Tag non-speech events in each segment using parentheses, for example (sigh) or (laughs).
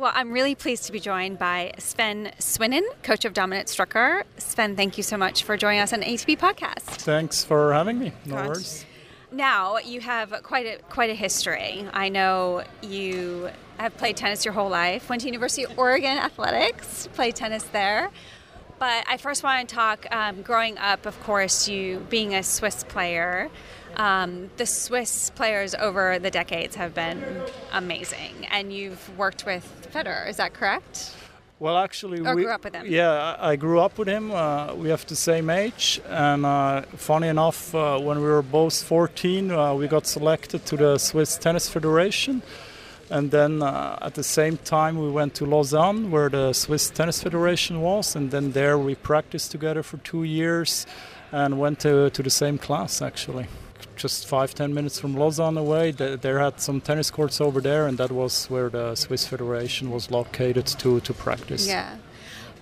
Well, I'm really pleased to be joined by Sven Swinnen, coach of Dominic Stricker. Sven, thank you so much for joining us on ATP podcast. Thanks for having me. No worries. Now you have quite a quite a history. I know you have played tennis your whole life. Went to University of Oregon Athletics, played tennis there. But I first want to talk. Um, growing up, of course, you being a Swiss player. Um, the Swiss players over the decades have been amazing, and you've worked with Federer. Is that correct? Well, actually, or we, grew up with him. Yeah, I grew up with him. Uh, we have the same age, and uh, funny enough, uh, when we were both 14, uh, we got selected to the Swiss Tennis Federation. And then uh, at the same time, we went to Lausanne, where the Swiss Tennis Federation was, and then there we practiced together for two years, and went to to the same class actually just five ten minutes from Lausanne away. There had some tennis courts over there, and that was where the Swiss Federation was located to to practice. Yeah.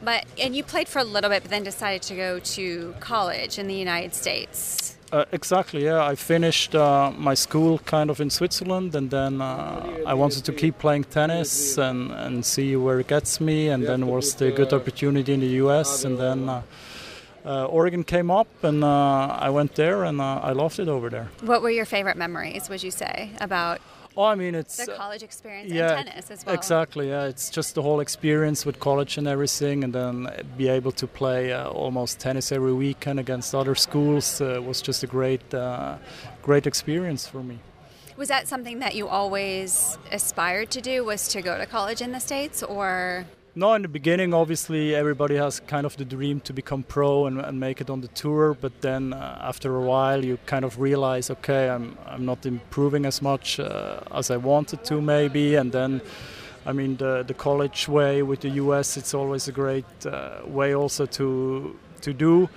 But and you played for a little bit, but then decided to go to college in the United States. Uh, exactly. Yeah, I finished uh, my school kind of in Switzerland, and then uh, I wanted to keep playing tennis and and see where it gets me. And then was the good opportunity in the U.S. And then uh, uh, Oregon came up, and uh, I went there, and uh, I loved it over there. What were your favorite memories? Would you say about? Oh, I mean, it's the college experience yeah, and tennis as well. Exactly. Yeah, it's just the whole experience with college and everything, and then be able to play uh, almost tennis every weekend against other schools uh, was just a great, uh, great experience for me. Was that something that you always aspired to do? Was to go to college in the states, or? No, in the beginning, obviously, everybody has kind of the dream to become pro and, and make it on the tour. But then, uh, after a while, you kind of realize, okay, I'm I'm not improving as much uh, as I wanted to, maybe. And then, I mean, the the college way with the U.S. It's always a great uh, way also to to do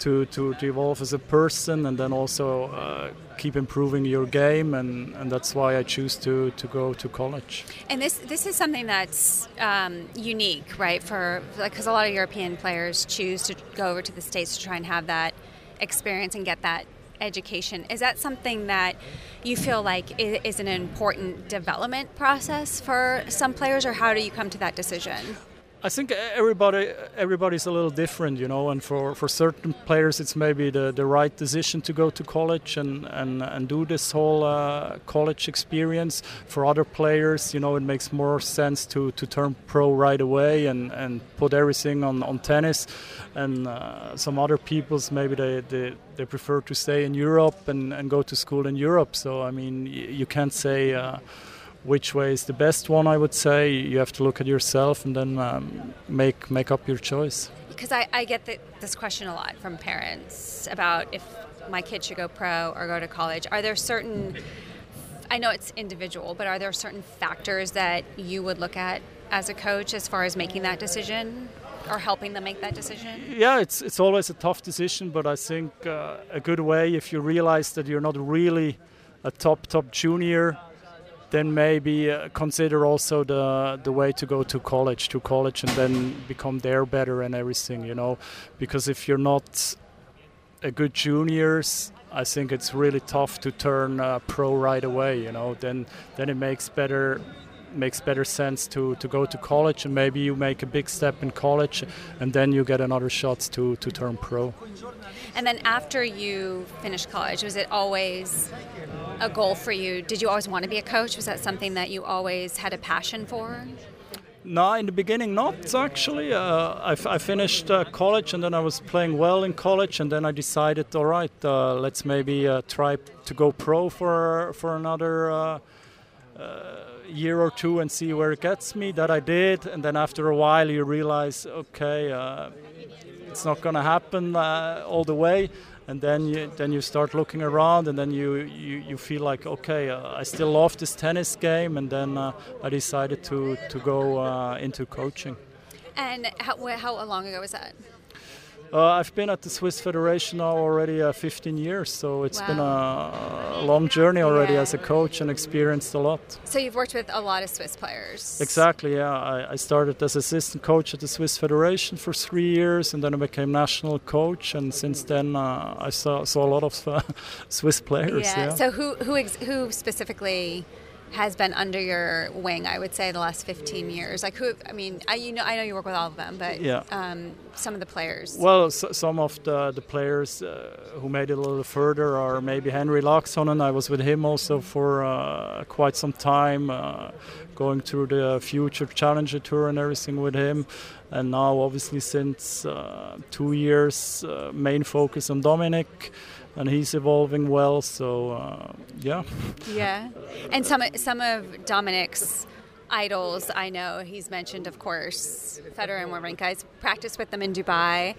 to, to, to evolve as a person and then also uh, keep improving your game and, and that's why I choose to, to go to college. And this this is something that's um, unique, right? For because a lot of European players choose to go over to the states to try and have that experience and get that education. Is that something that you feel like is an important development process for some players, or how do you come to that decision? I think everybody everybody's a little different, you know, and for, for certain players it's maybe the, the right decision to go to college and, and, and do this whole uh, college experience. For other players, you know, it makes more sense to, to turn pro right away and, and put everything on, on tennis. And uh, some other people's maybe they, they, they prefer to stay in Europe and, and go to school in Europe. So, I mean, you can't say. Uh, which way is the best one i would say. You have to look at yourself and then um, make make up your choice. Because I, I get the, this question a lot from parents about if my kid should go pro or go to college. Are there certain i know it's individual but are there certain factors that you would look at as a coach as far as making that decision or helping them make that decision? Yeah, it's it's always a tough decision, but I think uh, a good way if you realize that you're not really a top top junior then maybe uh, consider also the the way to go to college to college and then become there better and everything you know? Because if you're not a good juniors I think it's really tough to turn uh, pro right away you know? Then then it makes better makes better sense to, to go to college and maybe you make a big step in college and then you get another shot to, to turn pro. And then after you finished college, was it always a goal for you? Did you always want to be a coach? Was that something that you always had a passion for? No, in the beginning, not actually. Uh, I, f- I finished uh, college and then I was playing well in college, and then I decided, all right, uh, let's maybe uh, try to go pro for for another uh, uh, year or two and see where it gets me. That I did, and then after a while, you realize, okay, uh, it's not going to happen uh, all the way. And then you then you start looking around, and then you you, you feel like, okay, uh, I still love this tennis game, and then uh, I decided to to go uh, into coaching. And how, how long ago was that? Uh, I've been at the Swiss Federation now already uh, 15 years, so it's wow. been a, a, long journey already yeah. as a coach and experienced a lot. So you've worked with a lot of Swiss players. Exactly, yeah. I, I, started as assistant coach at the Swiss Federation for three years, and then I became national coach. And since then, uh, I saw, saw a lot of uh, (laughs) Swiss players. Yeah. yeah. So who who ex- who specifically has been under your wing? I would say the last 15 years. Like who? I mean, I you know I know you work with all of them, but Yeah. um, some of the players. Well, s some of the, the players uh, who made it a little further are maybe Henry Laaksonen. I was with him also for uh, quite some time, uh, going through the Future Challenger Tour and everything with him. And now, obviously, since uh, two years, uh, main focus on Dominic, and he's evolving well. So, uh, yeah. Yeah, and some some of Dominic's idols, I know he's mentioned, of course, Federer and Wawrinka. I've practiced with them in Dubai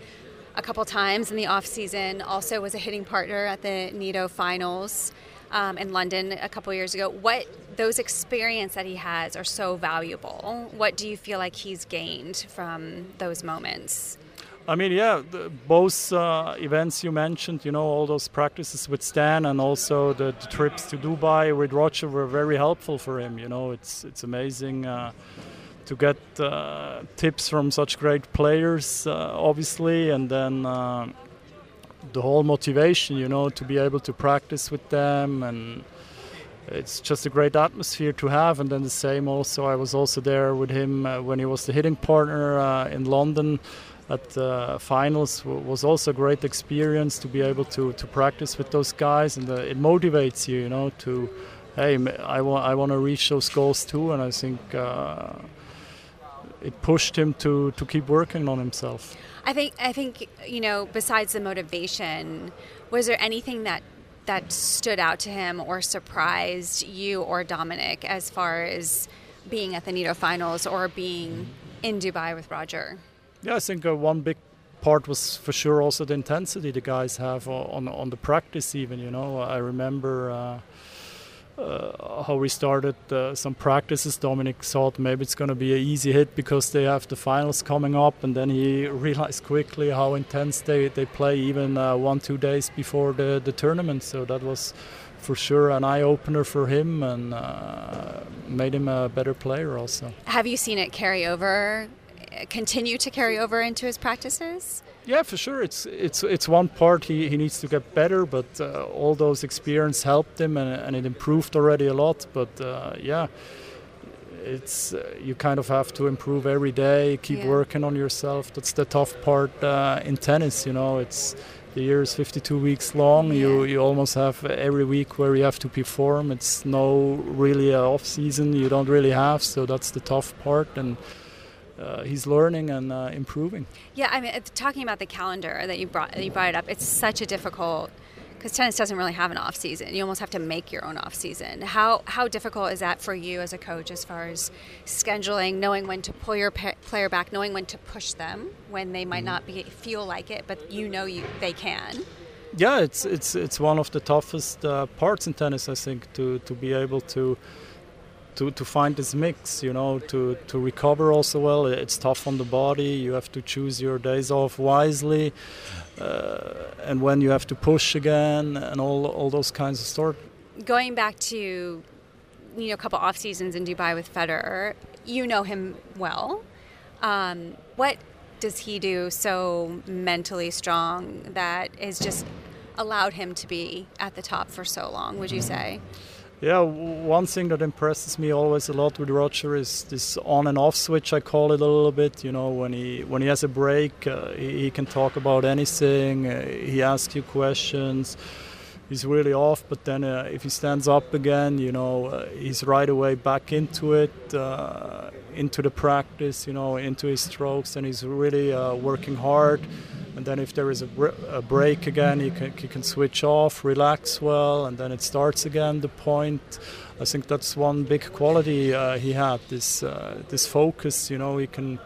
a couple times in the off season. Also, was a hitting partner at the Nitto Finals um, in London a couple years ago. What those experience that he has are so valuable. What do you feel like he's gained from those moments? I mean, yeah, the, both uh, events you mentioned, you know, all those practices with Stan and also the, the trips to Dubai with Roger were very helpful for him. You know, it's it's amazing uh, to get uh, tips from such great players, uh, obviously, and then uh, the whole motivation, you know, to be able to practice with them and. It's just a great atmosphere to have, and then the same also. I was also there with him uh, when he was the hitting partner in London at the finals w- was also a great experience to be able to, to practice with those guys and uh, it motivates you you know to hey I want I want to reach those goals too and I think uh, it pushed him to, to keep working on himself I think I think you know. Besides the motivation, was there anything that that stood out to him or surprised you or Dominic as far as being at the Nitto Finals or being in Dubai with Roger? Yeah, I think uh, one big part was for sure also the intensity the guys have on on the practice. Even you know, I remember uh, uh, how we started uh, some practices. Dominic thought maybe it's going to be an easy hit because they have the finals coming up, and then he (laughs) realized quickly how intense they they play even uh, one two days before the the tournament. So that was. For sure, an eye opener for him and uh, made him a better player, also. Have you seen it carry over, continue to carry over into his practices? Yeah, for sure. It's it's it's one part he, he needs to get better, but uh, all those experience helped him and, and it improved already a lot. But uh, yeah, it's uh, you kind of have to improve every day, keep Yeah. working on yourself. That's the tough part uh, in tennis. You know, it's the year is 52 weeks long. You Yeah. you almost have every week where you have to perform. It's no really a off season. You don't really have. So that's the tough part and. Uh, he's learning and uh, improving. Yeah, I mean, talking about the calendar that you brought that you brought it up, it's such a difficult because tennis doesn't really have an off season. You almost have to make your own off season. How how difficult is that for you as a coach, as far as scheduling, knowing when to pull your pa- player back, knowing when to push them when they might not be feel like it, but you know you they can. yeah, it's it's it's one of the toughest uh, parts in tennis, I think, to to be able to to to find this mix, you know, to to recover also well. It's tough on the body. You have to choose your days off wisely, uh, and when you have to push again, and all all those kinds of stuff. Going back to you know a couple off seasons in Dubai with Federer, you know him well. Um, what does he do so mentally strong that has just allowed him to be at the top for so long? Would you say? Yeah, one thing that impresses me always a lot with Roger is this on and off switch. I call it a little bit. You know, when he when he has a break, uh, he, he can talk about anything. Uh, he asks you questions. He's really off, but then uh, if he stands up again, you know, uh, he's right away back into it, uh, into the practice, you know, into his strokes, and he's really uh, working hard. And then if there is a, a break again, he can, he can switch off, relax well, and then it starts again. The point. I think that's one big quality uh, he had. This uh, this focus. You know, he can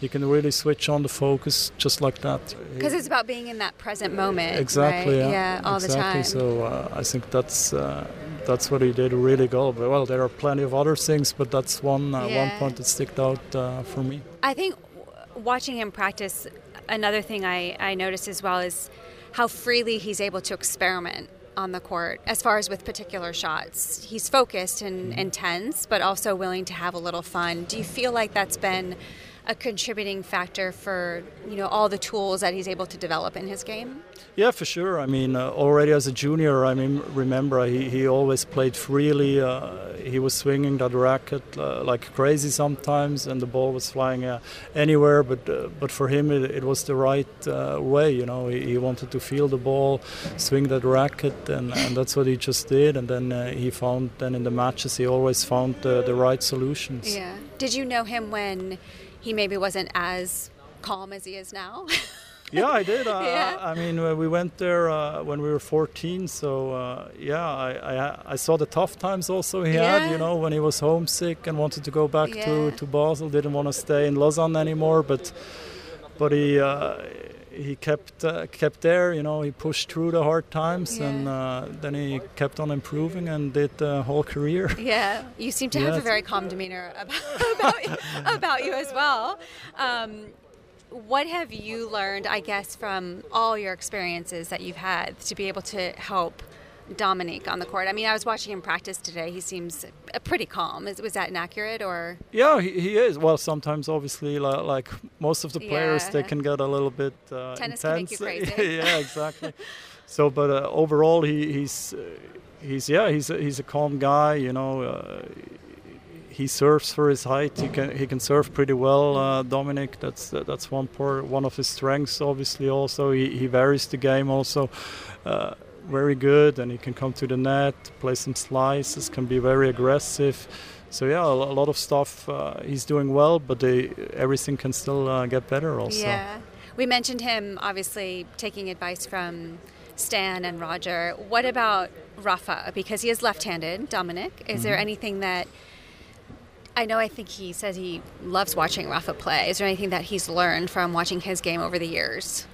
he can really switch on the focus just like that. Because it's about being in that present moment. Exactly. right? Yeah. all exactly. the time. So uh, I think that's uh, that's what he did really well. But well, there are plenty of other things, but that's one uh, one point that sticked out uh, for me. I think w- watching him practice, another thing I, I noticed as well is how freely he's able to experiment on the court as far as with particular shots. He's focused and mm-hmm. intense, but also willing to have a little fun. Do you feel like that's been a contributing factor for you know all the tools that he's able to develop in his game? Yeah, for sure. I mean, uh, already as a junior, I mean, remember he, he always played freely. Uh, he was swinging that racket uh, like crazy sometimes, and the ball was flying uh, anywhere. But uh, but for him, it, it was the right uh, way. You know, he, he, wanted to feel the ball, swing that racket, and, and that's what he just did. And then he found then in the matches he always found the right solutions. Yeah. Did you know him when he maybe wasn't as calm as he is now? (laughs) yeah, I did. Uh, (laughs) yeah. I mean, we went there uh, when we were 14, so uh, yeah, I, I, I saw the tough times also he yeah. had. You know, when he was homesick and wanted to go back yeah. to, to Basel, didn't want to stay in Lausanne anymore, but but he uh, he kept uh, kept there. You know, he pushed through the hard times, yeah. and uh, then he kept on improving and did the whole career. (laughs) Yeah, you seem to have a very calm demeanor (laughs) about about, about you as well. Um, what have you learned, I guess, from all your experiences that you've had to be able to help Dominic on the court? I mean, I was watching him practice today. He seems uh, pretty calm. Is, was that inaccurate or? Yeah, he, he is. Well, sometimes obviously, like, like most of the players, yeah. they can get a little bit uh, Tennis intense. Can make you crazy. (laughs) yeah, exactly. so, but uh, overall, he, he's uh, he's yeah, he's a, he's a calm guy. You know, uh, he serves for his height. He can he can serve pretty well. Uh, Dominic, that's that's one part, one of his strengths. Obviously, also he, he varies the game also. Uh, very good, and he can come to the net, play some slices, can be very aggressive. So yeah, a, lot of stuff uh, he's doing well, but they, everything can still uh, get better also. Yeah, we mentioned him obviously taking advice from Stan and Roger. What about Rafa? Because he is left-handed, Dominic. Is mm-hmm. there anything that I know I think he says he loves watching Rafa play. Is there anything that he's learned from watching his game over the years?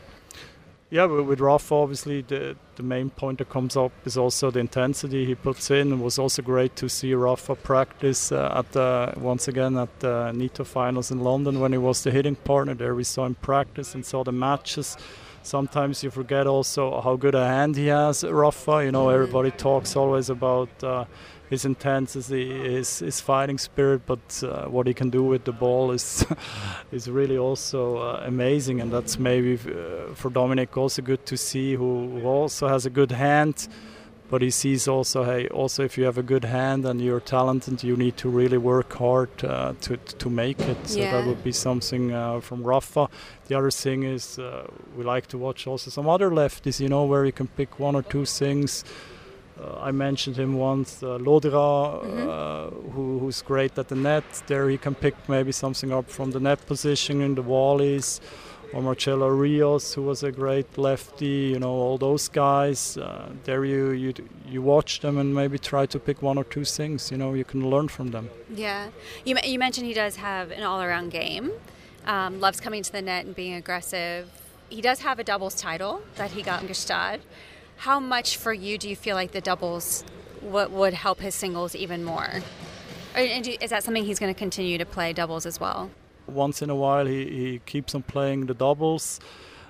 Yeah, with Rafa, obviously, the, the main point that comes up is also the intensity he puts in. It was also great to see Rafa practice uh, at the, once again at the Nitto finals in London when he was the hitting partner. There we saw him practice and saw the matches. Sometimes you forget also how good a hand he has, Rafa. You know, mm. everybody talks always about. Uh, his intensity, his, his fighting spirit, but uh, what he can do with the ball is (laughs) is really also uh, amazing, and that's maybe uh, for Dominic also good to see, who, who, also has a good hand, but he sees also, hey, also if you have a good hand and you're talented, you need to really work hard uh, to to make it. So yeah. that would be something uh, from Rafa. The other thing is uh, we like to watch also some other lefties, you know, where you can pick one or two things. Uh, I mentioned him once, uh, Llodra, mm-hmm. uh, who, who's great at the net. There he can pick maybe something up from the net position in the wallies, or Marcelo Rios, who was a great lefty. You know, all those guys. Uh, there you, you you watch them and maybe try to pick one or two things. You know, you can learn from them. Yeah, you you mentioned he does have an all-around game. Um, loves coming to the net and being aggressive. He does have a doubles title that he got in Gstaad. How much for you do you feel like the doubles w- would help his singles even more? Or, is that something he's going to continue to play doubles as well? Once in a while, he, he keeps on playing the doubles.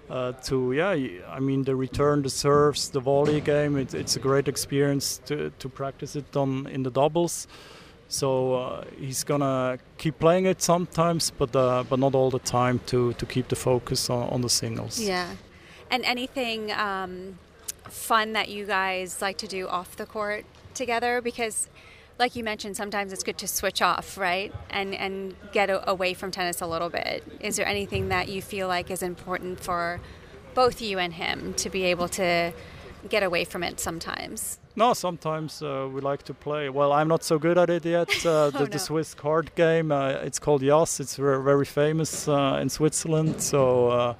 Uh, to yeah, I mean the return, the serves, the volley game. It, it's a great experience to, to practice it on in the doubles. So uh, he's gonna keep playing it sometimes, but uh, but not all the time to, to keep the focus on, on the singles. Yeah, and anything um, fun that you guys like to do off the court together? Because, like you mentioned, sometimes it's good to switch off, right? And and get a, away from tennis a little bit. Is there anything that you feel like is important for both you and him to be able to get away from it sometimes? No, sometimes uh, we like to play. Well, I'm not so good at it yet. (laughs) Uh, the, oh, no. the, Swiss card game, uh, it's called Jass. It's very, very famous uh, in Switzerland. So uh,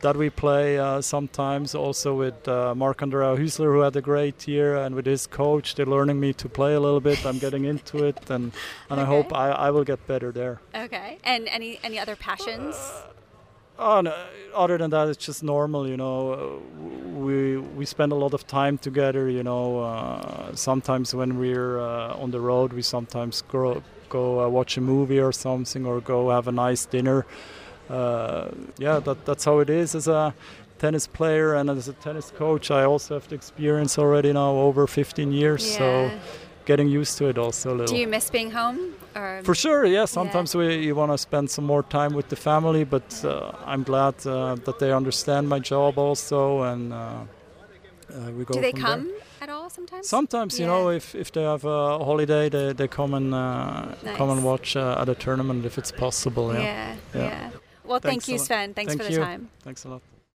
that we play uh, sometimes also with uh, Marc Andrea Hüsler, who had a great year, and with his coach. They're learning me to play a little bit. I'm getting into it, and, and okay. I hope I, I will get better there. Okay. And any, any other passions? Uh, oh, no, other than that, it's just normal, you know. We, we spend a lot of time together, you know. Uh, sometimes when we're uh, on the road, we sometimes go, go uh, watch a movie or something or go have a nice dinner uh, yeah, that, that's how it is as a tennis player and as a tennis coach. I also have the experience already now over 15 years, yeah. so getting used to it also a little. Do you miss being home? Or For sure, yeah. Sometimes we you want to spend some more time with the family, but uh, I'm glad uh, that they understand my job also, and uh, uh, we go. do they from there. come at all sometimes? Sometimes, you Yeah. know, if, if they have a holiday, they, they come and uh, come and watch uh, at a tournament if it's possible. Yeah. Yeah, yeah. Yeah. Well, thank Thanks you. Sven. Thanks Thank for the you. time. Thanks a lot.